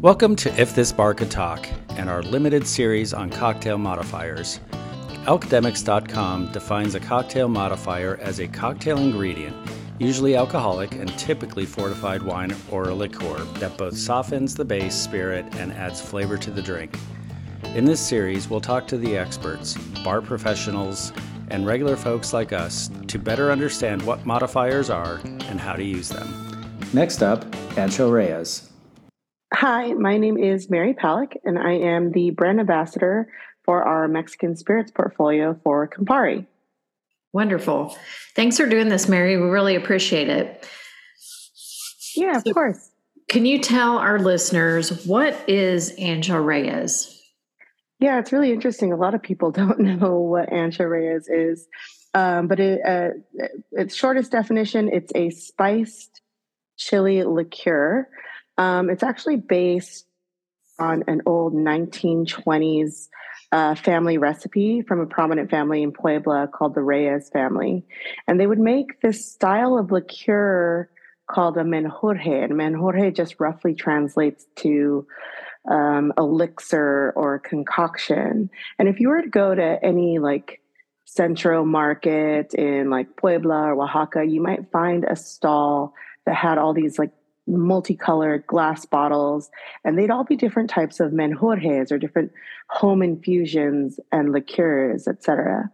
Welcome to If This Bar Could Talk and our limited series on cocktail modifiers. Alcademics.com defines a cocktail modifier as a cocktail ingredient, usually alcoholic and typically fortified wine or a liqueur, that both softens the base spirit and adds flavor to the drink. In this series, we'll talk to the experts, bar professionals, and regular folks like us to better understand what modifiers are and how to use them. Next up, Ancho Reyes. Hi, my name is Mary Palac, and I am the brand ambassador for our Mexican spirits portfolio for Campari. Wonderful. Thanks for doing this, Mary. We really appreciate it. Yeah, of so, course. Can you tell our listeners what is Ancho Reyes? Yeah, it's really interesting. A lot of people don't know what Ancho Reyes is, um, but it, uh, its shortest definition, it's a spiced chili liqueur um, it's actually based on an old 1920s uh, family recipe from a prominent family in Puebla called the Reyes family. And they would make this style of liqueur called a menjurje. And menjurje just roughly translates to um, elixir or concoction. And if you were to go to any like central market in like Puebla or Oaxaca, you might find a stall that had all these like multicolored glass bottles, and they'd all be different types of menjurjes or different home infusions and liqueurs, etc.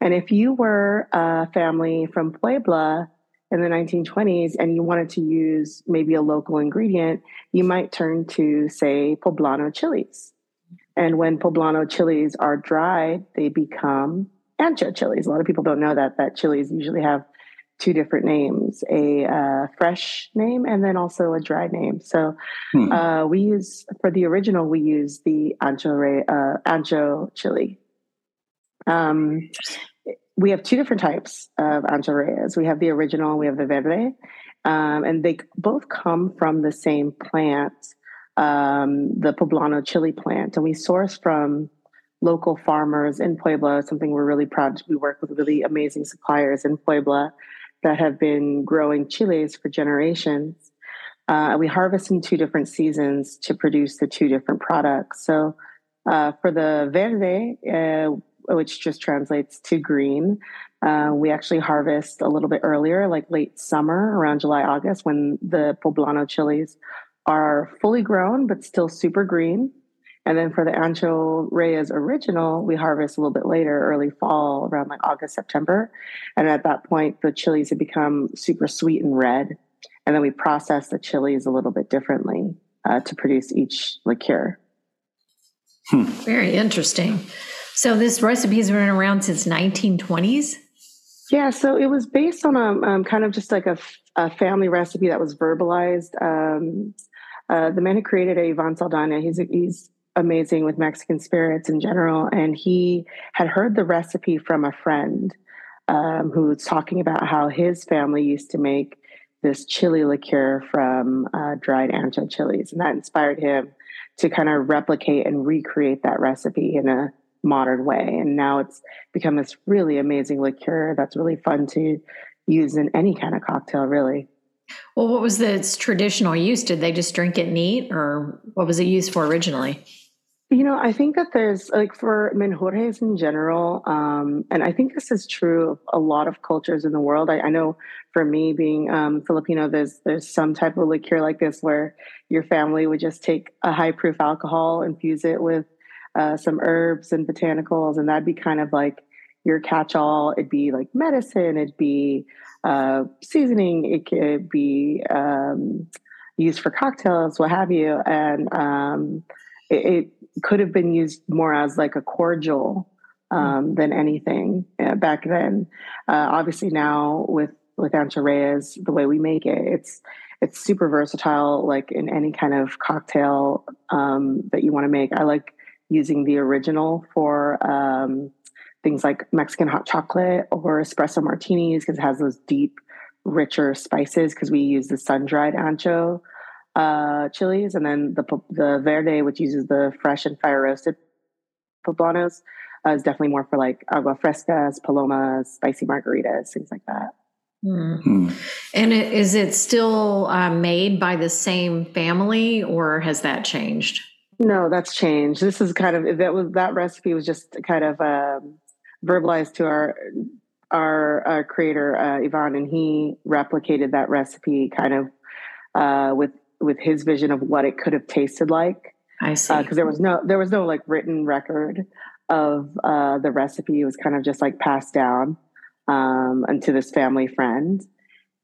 And if you were a family from Puebla in the 1920s and you wanted to use maybe a local ingredient, you might turn to, say, poblano chilies. And when poblano chilies are dried, they become ancho chilies. A lot of people don't know that that chilies usually have two different names a uh, fresh name and then also a dry name so hmm. uh, we use for the original we use the ancho uh, ancho chili um, we have two different types of ancho reyes we have the original we have the verde um, and they both come from the same plant um, the poblano chili plant and we source from local farmers in Puebla, something we're really proud to. We work with really amazing suppliers in Puebla that have been growing chiles for generations. Uh, we harvest in two different seasons to produce the two different products. So uh, for the verde, uh, which just translates to green, uh, we actually harvest a little bit earlier, like late summer, around July, August, when the poblano chilies are fully grown but still super green. And then for the Ancho Reyes original, we harvest a little bit later, early fall, around like August, September. And at that point, the chilies have become super sweet and red. And then we process the chilies a little bit differently uh, to produce each liqueur. Hmm. Very interesting. So this recipe has been around since 1920s. Yeah, so it was based on a um, kind of just like a, a, family recipe that was verbalized. Um, uh, the man who created it, Ivan Saldana, he's a, he's amazing with Mexican spirits in general. And he had heard the recipe from a friend um, who was talking about how his family used to make this chili liqueur from uh, dried ancho chilies. And that inspired him to kind of replicate and recreate that recipe in a modern way. And now it's become this really amazing liqueur that's really fun to use in any kind of cocktail, really. Well, what was the traditional use? Did they just drink it neat, or what was it used for originally? You know, I think that there's like for menjurjes in general, um, and I think this is true of a lot of cultures in the world. I, I know for me, being um, Filipino, there's there's some type of liqueur like this where your family would just take a high proof alcohol, infuse it with uh, some herbs and botanicals, and that'd be kind of like your catch all. It'd be like medicine, it'd be uh, seasoning, it could be um, used for cocktails, what have you, and um, it, it could have been used more as like a cordial um, mm. than anything uh, back then. Uh, obviously, now with with Ancho Reyes, the way we make it, it's it's super versatile. Like in any kind of cocktail um, that you want to make, I like using the original for um, things like Mexican hot chocolate or espresso martinis because it has those deep, richer spices. Because we use the sun dried ancho uh, chilies, and then the the verde, which uses the fresh and fire roasted poblanos, uh, is definitely more for like agua frescas, palomas, spicy margaritas, things like that. Mm. And it, is it still uh, made by the same family, or has that changed? No, that's changed. This is kind of that was that recipe was just kind of um, verbalized to our our, our creator uh, Ivan, and he replicated that recipe kind of uh, with with his vision of what it could have tasted like. I see. Because uh, there was no there was no like written record of uh, the recipe. It was kind of just like passed down um, and to this family friend.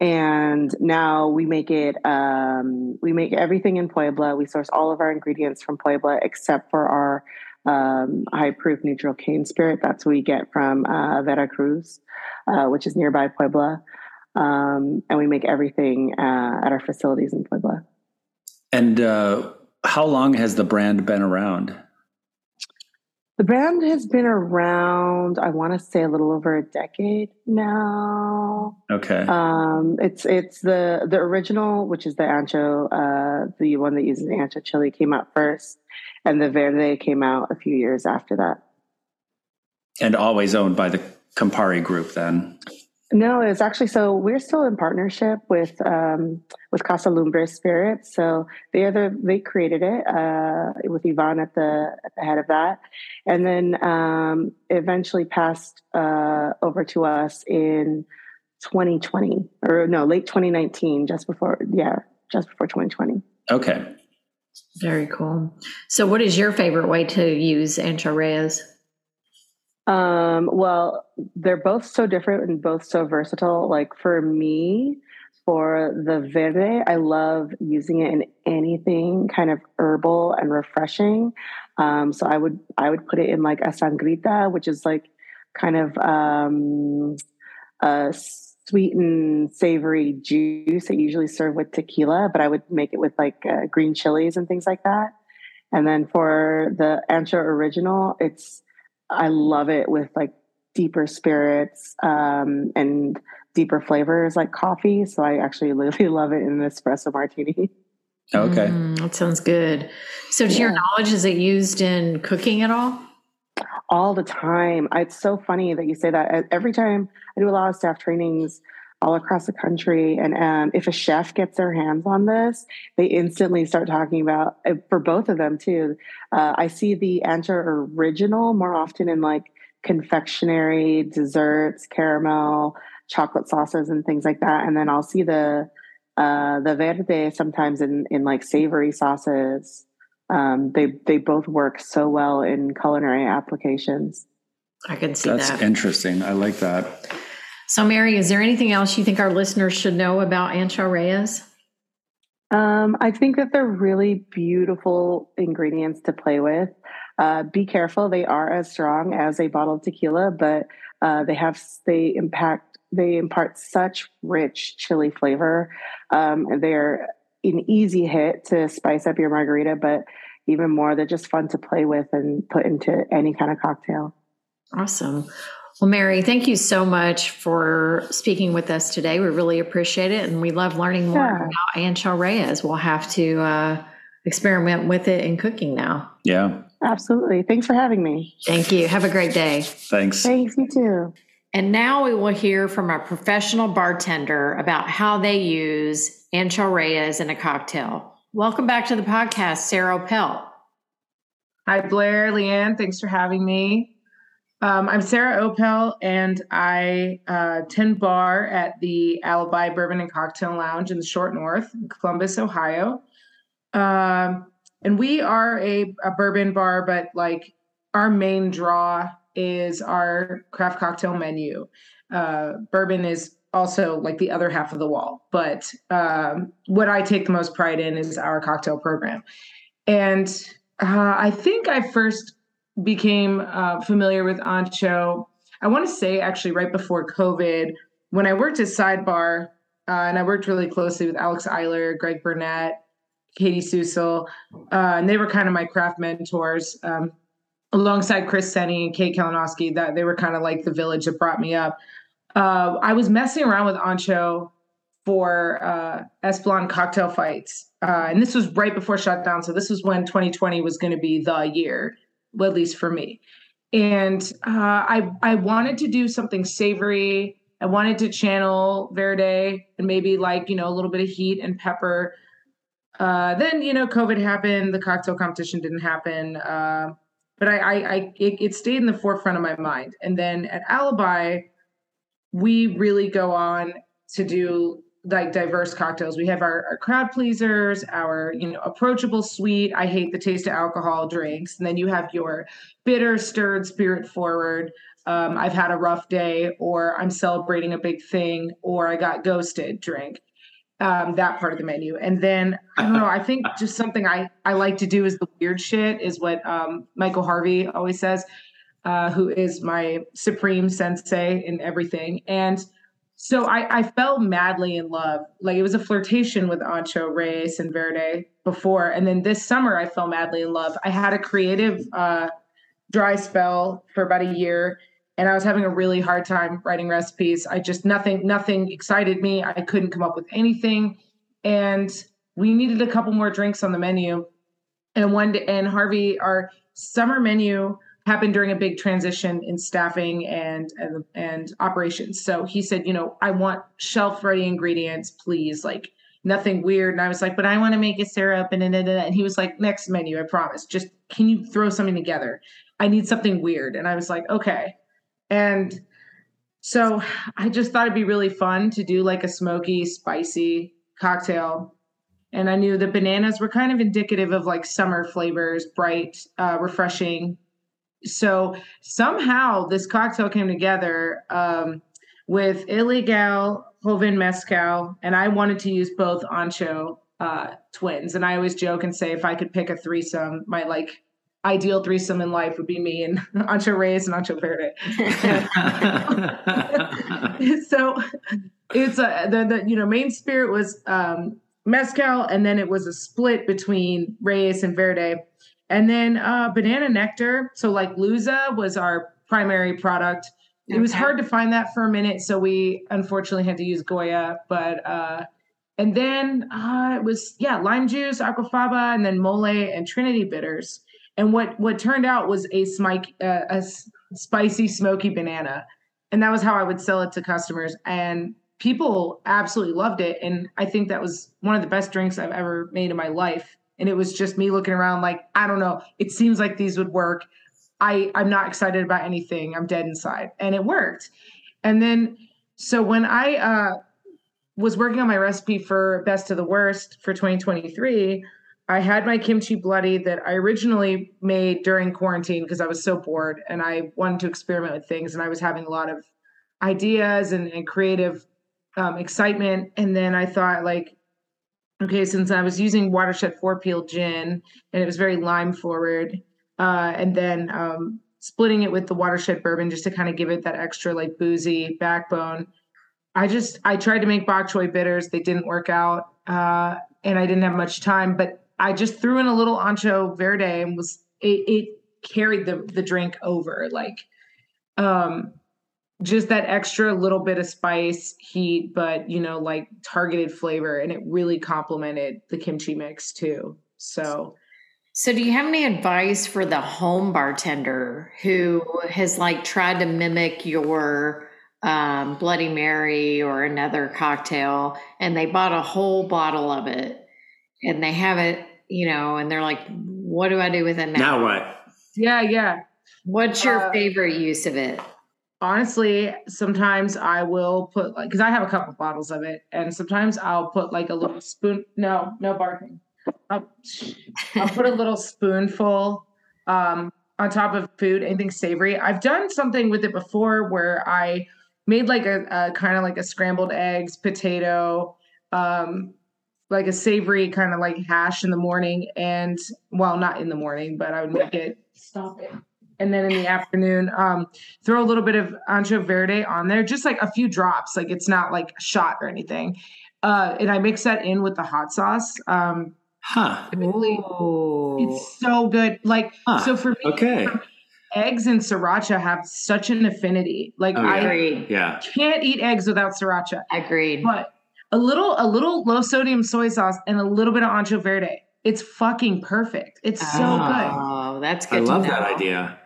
And now we make it. Um, we make everything in Puebla. We source all of our ingredients from Puebla, except for our um, high proof neutral cane spirit. That's what we get from uh, Veracruz, uh, which is nearby Puebla. Um, and we make everything uh, at our facilities in Puebla. And uh, how long has the brand been around? The brand has been around, I want to say a little over a decade now. Okay. Um, it's it's the the original, which is the ancho, uh, the one that uses the ancho chili came out first, and the verde came out a few years after that. And always owned by the Campari Group, then. No, it's actually so we're still in partnership with um, with Casa Lumbre Spirits. So they are the they created it uh, with Ivan at the at the head of that, and then um, eventually passed uh, over to us in 2020 or no late 2019, just before yeah, just before 2020. Okay. Very cool. So, what is your favorite way to use Ancho Reyes? Um, well, they're both so different and both so versatile. Like for me, for the verde, I love using it in anything kind of herbal and refreshing. Um, so I would I would put it in like a sangrita, which is like kind of um, a sweet and savory juice. I usually serve with tequila, but I would make it with like uh, green chilies and things like that. And then for the Ancho Original, it's I love it with like deeper spirits um, and deeper flavors like coffee. So I actually really love it in an espresso martini. Okay. Mm, that sounds good. So, to yeah. your knowledge, is it used in cooking at all? All the time. It's so funny that you say that. Every time I do a lot of staff trainings all across the country, and um, if a chef gets their hands on this, they instantly start talking about uh, for both of them too. Uh, I see the Ancho original more often in like confectionery, desserts, caramel, chocolate sauces, and things like that. And then I'll see the uh, the verde sometimes in in like savory sauces. Um, they they both work so well in culinary applications. I can see that. That's that. interesting. I like that. So, Mary, is there anything else you think our listeners should know about Ancho Reyes? Um, I think that they're really beautiful ingredients to play with. Uh, be careful; they are as strong as a bottle of tequila, but uh, they have they impact they impart such rich chili flavor. Um, they're an easy hit to spice up your margarita, but even more, they're just fun to play with and put into any kind of cocktail. Awesome. Well, Mary, thank you so much for speaking with us today. We really appreciate it, and we love learning more yeah. about Ancho Reyes. We'll have to uh, experiment with it in cooking now. Yeah, absolutely. Thanks for having me. Thank you. Have a great day. Thanks. Thanks. You too. And now we will hear from a professional bartender about how they use Ancho Reyes in a cocktail. Welcome back to the podcast, Sarah Oppelt. Hi, Blair, Leanne. Thanks for having me. Um, I'm Sarah Oppelt, and I uh, tend bar at the Alibi Bourbon and Cocktail Lounge in the Short North, Columbus, Ohio. Um, and we are a, a bourbon bar, but like our main draw is our craft cocktail menu. Uh, bourbon is also like the other half of the wall, but um, what I take the most pride in is our cocktail program. And uh, I think I first became uh, familiar with Ancho. I want to say actually right before COVID, when I worked at Sidebar, uh, and I worked really closely with Alex Eiler, Greg Burnett, Katie Susel, uh, and they were kind of my craft mentors. Um, alongside Chris Senni and Kate Kalinowski, that they were kind of like the village that brought me up. Uh, I was messing around with Ancho for uh, Espolòn cocktail fights, uh, and this was right before shutdown. So this was when 2020 was going to be the year well, at least for me. And uh, I I wanted to do something savory I wanted to channel Verde and maybe like, you know, a little bit of heat and pepper. Uh, then, you know, COVID happened, the cocktail competition didn't happen. Uh, but I, I, I it, it stayed in the forefront of my mind. And then at Alibi, we really go on to do like diverse cocktails. We have our, our, crowd pleasers, our you know approachable sweet. I hate the taste of alcohol drinks, and then you have your bitter, stirred, spirit forward. Um, I've had a rough day, or I'm celebrating a big thing, or I got ghosted. Drink um, that part of the menu, and then I don't know. I think just something I I like to do is the weird shit is what um, Michael Harvey always says, uh, who is my supreme sensei in everything, and so I, I fell madly in love. Like it was a flirtation with Ancho Reyes and Verde before. And then this summer I fell madly in love. I had a creative uh, dry spell for about a year and I was having a really hard time writing recipes. I just nothing, nothing excited me. I couldn't come up with anything. And we needed a couple more drinks on the menu. And one day, and Harvey, our summer menu happened during a big transition in staffing and, and and operations. So he said, you know, I want shelf ready ingredients, please, like nothing weird. And I was like, but I want to make a syrup and and and he was like, next menu, I promise. Just can you throw something together? I need something weird. And I was like, okay. And so I just thought it'd be really fun to do like a smoky, spicy cocktail. And I knew the bananas were kind of indicative of like summer flavors, bright, uh, refreshing, so somehow this cocktail came together um, with Ilegal, Joven Mezcal, and I wanted to use both Ancho uh, twins. And I always joke and say if I could pick a threesome, my like ideal threesome in life would be me and Ancho Reyes and Ancho Verde. so it's a the, the you know main spirit was um, mezcal, and then it was a split between Reyes and Verde. And then uh, banana nectar. So like Looza was our primary product. It was hard to find that for a minute, so we unfortunately had to use Goya. But uh, and then uh, it was yeah, lime juice, aquafaba, and then mole and Trinity bitters. And what what turned out was a smike, uh, a spicy, smoky banana, and that was how I would sell it to customers. And people absolutely loved it. And I think that was one of the best drinks I've ever made in my life and it was just me looking around like i don't know. It seems like these would work. I i'm not excited about anything. I'm dead inside. And it worked. And then so when i uh was working on my recipe for best of the worst for 2023 i had my kimchi bloody that i originally made during quarantine because i was so bored and i wanted to experiment with things and i was having a lot of ideas and, and creative um, excitement. And then i thought like okay, since I was using Watershed Four Peel gin and it was very lime forward, uh, and then um, splitting it with the Watershed bourbon just to kind of give it that extra like boozy backbone. I just I tried to make bok choy bitters, they didn't work out, uh, and I didn't have much time. But I just threw in a little ancho verde and was it, it carried the the drink over like. Um, just that extra little bit of spice, heat, but you know, like targeted flavor, and it really complemented the kimchi mix too. So, so do you have any advice for the home bartender who has like tried to mimic your um, Bloody Mary or another cocktail, and they bought a whole bottle of it, and they have it, you know, and they're like, "What do I do with it now?" Now what? Yeah, yeah. What's your uh, favorite use of it? Honestly, sometimes I will put like because I have a couple bottles of it, and sometimes I'll put like a little spoon. No, no barking. I'll, I'll put a little spoonful um, on top of food, anything savory. I've done something with it before where I made like a, a kind of like a scrambled eggs, potato, um, like a savory kind of like hash in the morning, and well, not in the morning, but I would make it. Stop it and then in the afternoon um, throw a little bit of ancho verde on there just like a few drops like it's not like a shot or anything. Uh, and i mix that in with the hot sauce um, huh. It's so good. Like huh. so for me okay. eggs and sriracha have such an affinity. Like oh, yeah. i Agreed. yeah. can't eat eggs without sriracha. Agreed. But a little a little low sodium soy sauce and a little bit of ancho verde it's fucking perfect. It's so oh, good. oh that's good i love that idea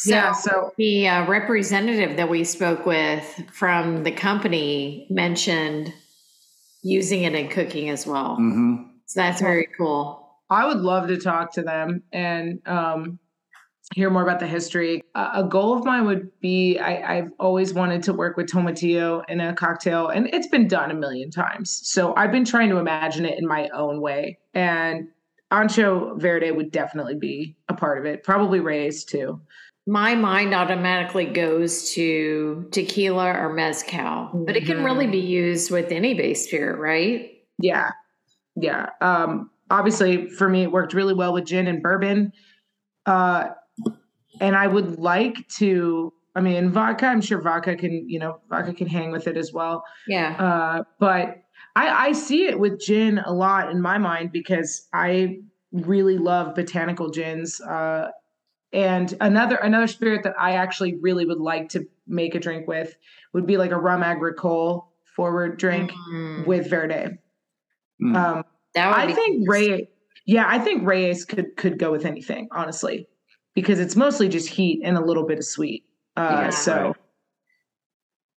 So yeah. So the uh, representative that we spoke with from the company mentioned using it in cooking as well. Mm-hmm. So that's very cool. I would love to talk to them and um, hear more about the history. Uh, a goal of mine would be I, have always wanted to work with tomatillo in a cocktail, and it's been done a million times. So I've been trying to imagine it in my own way. And Ancho Verde would definitely be a part of it, probably Reyes too. My mind automatically goes to tequila or mezcal, mm-hmm. but it can really be used with any base spirit, right? Yeah. Yeah. Um, obviously, for me, it worked really well with gin and bourbon. Uh, and I would like to. I mean, vodka. I'm sure vodka can, you know, vodka can hang with it as well. Yeah. Uh, but I, I see it with gin a lot in my mind because I really love botanical gins. Uh, and another another spirit that I actually really would like to make a drink with would be like a rum agricole forward drink mm. with Verde. Mm. Um, I think Ray, yeah, I think Reyes could could go with anything, honestly because it's mostly just heat and a little bit of sweet. Uh, yeah. So,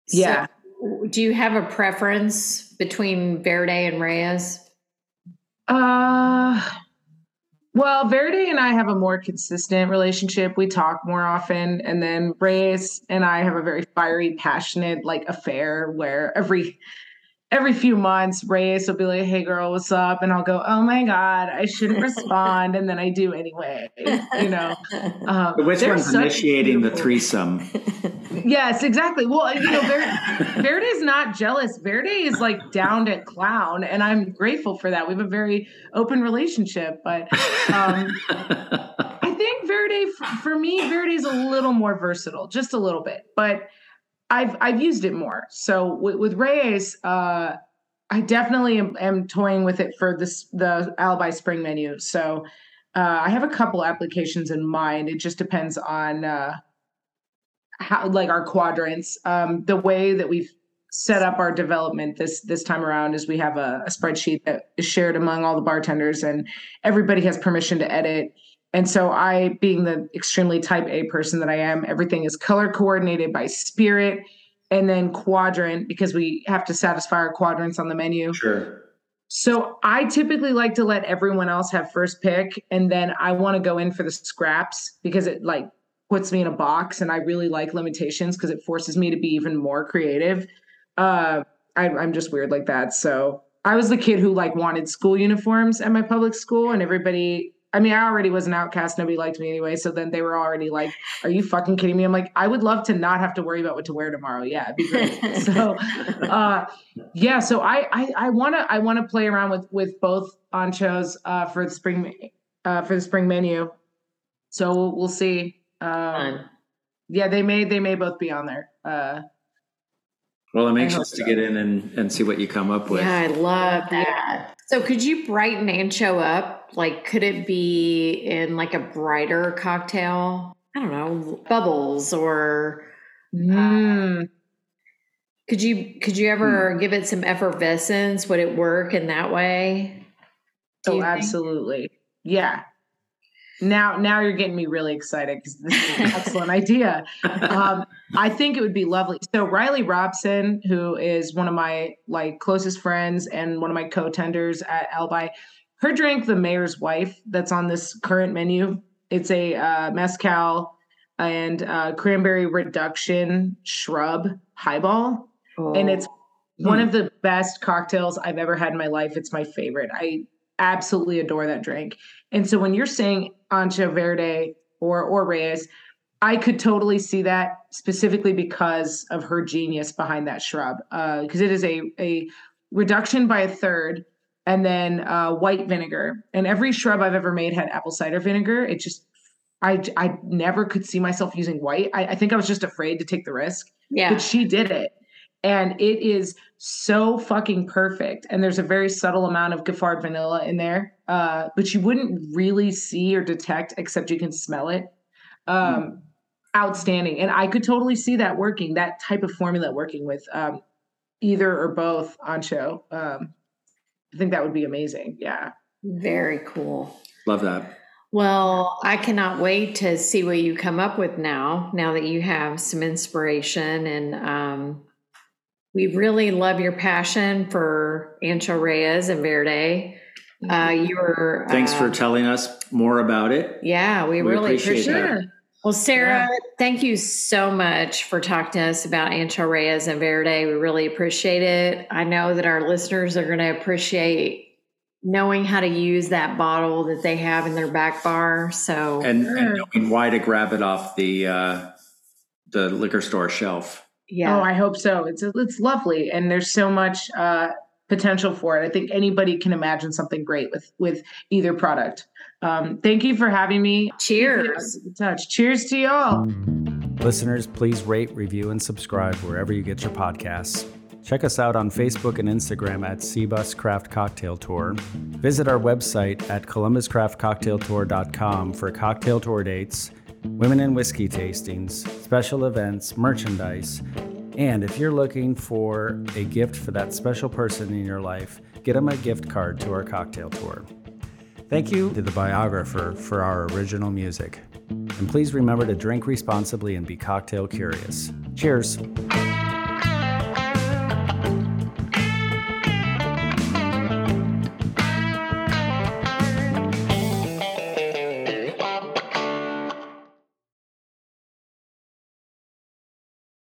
yeah. So, do you have a preference between Verde and Reyes? Uh, well, Verde and I have a more consistent relationship. We talk more often. And then Reyes and I have a very fiery, passionate, like affair where every every few months, Reyes will be like, "Hey, girl, what's up?" And I'll go, "Oh my god, I shouldn't respond," and then I do anyway. You know, um, which one's initiating beautiful... the threesome? yes, exactly. Well, you know, Ver- Verde is not jealous. Verde is like down to clown, and I'm grateful for that. We have a very open relationship, but um, I think Verde, for me, Verde is a little more versatile, just a little bit, but I've I've used it more. So with, with Reyes, uh, I definitely am, am, toying with it for this the Alibi Spring menu. So uh, I have a couple applications in mind. It just depends on uh, how like our quadrants. Um, the way that we've set up our development this this time around is we have a, a spreadsheet that is shared among all the bartenders, and everybody has permission to edit and so I, being the extremely type A person that I am, everything is color coordinated by spirit and then quadrant because we have to satisfy our quadrants on the menu. Sure. So I typically like to let everyone else have first pick and then I want to go in for the scraps because it like puts me in a box and I really like limitations because it forces me to be even more creative. Uh, I, I'm just weird like that. So I was the kid who like wanted school uniforms at my public school and everybody I mean, I already was an outcast. Nobody liked me anyway. So then they were already like, "Are you fucking kidding me?" I'm like, I would love to not have to worry about what to wear tomorrow. Yeah, it'd be great. so, uh, yeah. So I I want to I want to play around with with both anchos uh, for the spring uh, for the spring menu. So we'll, we'll see. Um, yeah, they may they may both be on there. Uh, well, I'm anxious to get in and, and see what you come up with. Yeah, I love that. So, could you brighten ancho up? Like, could it be in like a brighter cocktail? I don't know, bubbles or. Mm. Uh, could you could you ever mm. give it some effervescence? Would it work in that way? Oh, absolutely. Yeah, now now you're getting me really excited because this is an excellent idea. Um, i think it would be lovely. So riley robson who is one of my like closest friends and one of my co-tenders at alibi her drink the mayor's wife that's on this current menu it's a uh, mezcal and uh, cranberry reduction shrub highball. Oh. and it's one of the best cocktails i've ever had in my life. It's my favorite. I absolutely adore that drink and so when you're saying Ancho Verde or or Reyes, I could totally see that specifically because of her genius behind that shrub. Because uh, it is a a reduction by a third, and then uh, white vinegar. And every shrub I've ever made had apple cider vinegar. It just I I never could see myself using white. I, I think I was just afraid to take the risk. Yeah. But she did it. And it is so fucking perfect. And there's a very subtle amount of Giffard vanilla in there, uh, but you wouldn't really see or detect except you can smell it. Um, mm. Outstanding. And I could totally see that working, that type of formula working with um, either or both ancho. Um, I think that would be amazing. Yeah. Very cool. Love that. Well, I cannot wait to see what you come up with now, now that you have some inspiration. And um, we really love your passion for Ancho Reyes and Verde. Uh, you were. Thanks uh, for telling us more about it. Yeah, we, We really appreciate appreciate, that. it. Well, Sarah, Yeah. thank you so much for talking to us about Ancho Reyes and Verde. We really appreciate it. I know that our listeners are going to appreciate knowing how to use that bottle that they have in their back bar. So, And, Sure. and knowing why to grab it off the uh, the liquor store shelf. Yeah. Oh, I hope so. It's it's lovely, and there's so much uh, potential for it. I think anybody can imagine something great with with either product. Um, thank you for having me. Cheers. Touch. Cheers to y'all. Listeners, please rate, review, and subscribe wherever you get your podcasts. Check us out on Facebook and Instagram at CBus Craft Cocktail Tour. Visit our website at columbuscraftcocktailtour.com for cocktail tour dates, women and whiskey tastings, special events, merchandise, and if you're looking for a gift for that special person in your life, get them a gift card to our cocktail tour. Thank you to the biographer for our original music. And please remember to drink responsibly and be cocktail curious. Cheers.